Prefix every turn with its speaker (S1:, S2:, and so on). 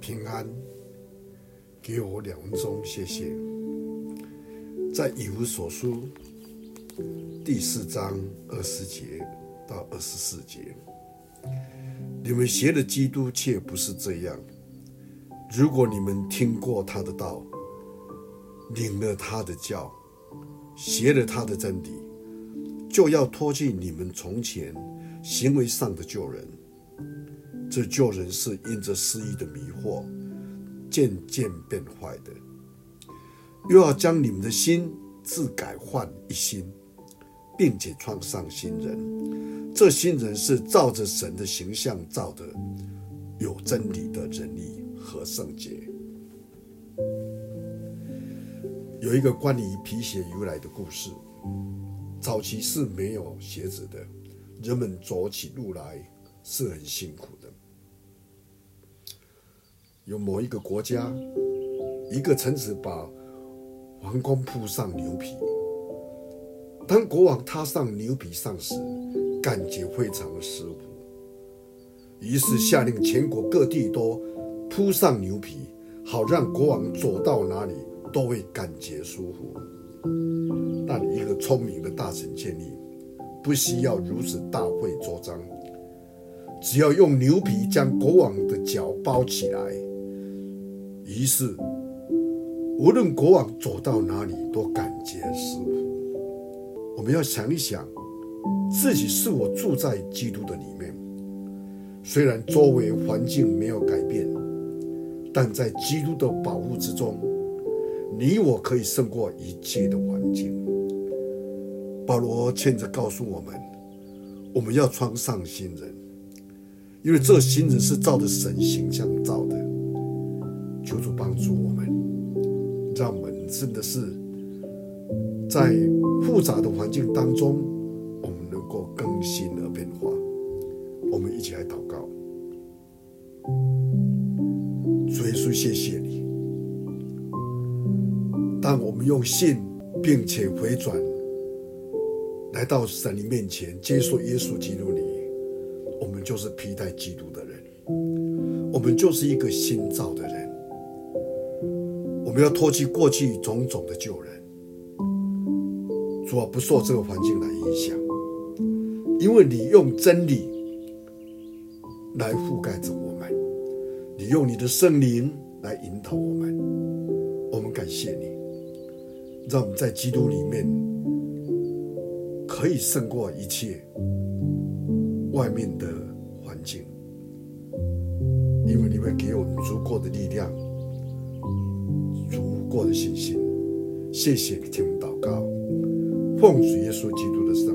S1: 平安，给我两分钟，谢谢。在以无所书第四章二十节到二十四节，你们学的基督却不是这样。如果你们听过他的道，领了他的教，学了他的真理，就要脱去你们从前行为上的旧人。这旧人是因着私意的迷惑，渐渐变坏的。又要将你们的心自改换一新，并且创上新人。这新人是照着神的形象造的，有真理的仁义和圣洁。有一个关于皮鞋由来的故事。早期是没有鞋子的，人们走起路来是很辛苦的。有某一个国家，一个臣子把皇宫铺上牛皮。当国王踏上牛皮上时，感觉非常的舒服，于是下令全国各地都铺上牛皮，好让国王走到哪里都会感觉舒服。但一个聪明的大臣建议，不需要如此大费周章，只要用牛皮将国王的脚包起来。于是，无论国王走到哪里，都感觉舒服。我们要想一想，自己是否住在基督的里面。虽然周围环境没有改变，但在基督的保护之中，你我可以胜过一切的环境。保罗劝着告诉我们，我们要穿上新人，因为这新人是照着神形象造的。求主帮助我们，让我们真的是在复杂的环境当中，我们能够更新而变化。我们一起来祷告，主耶稣，谢谢你。当我们用信并且回转来到神灵面前，接受耶稣基督你，就是披戴基督的人，我们就是一个新造的人。我们要脱去过去种种的旧人，主啊，不受这个环境来影响，因为你用真理来覆盖着我们，你用你的圣灵来引导我们。我们感谢你，让我们在基督里面可以胜过一切外面的会给我们足够的力量。足够的信心，谢谢听祷告，奉主耶稣基督的圣。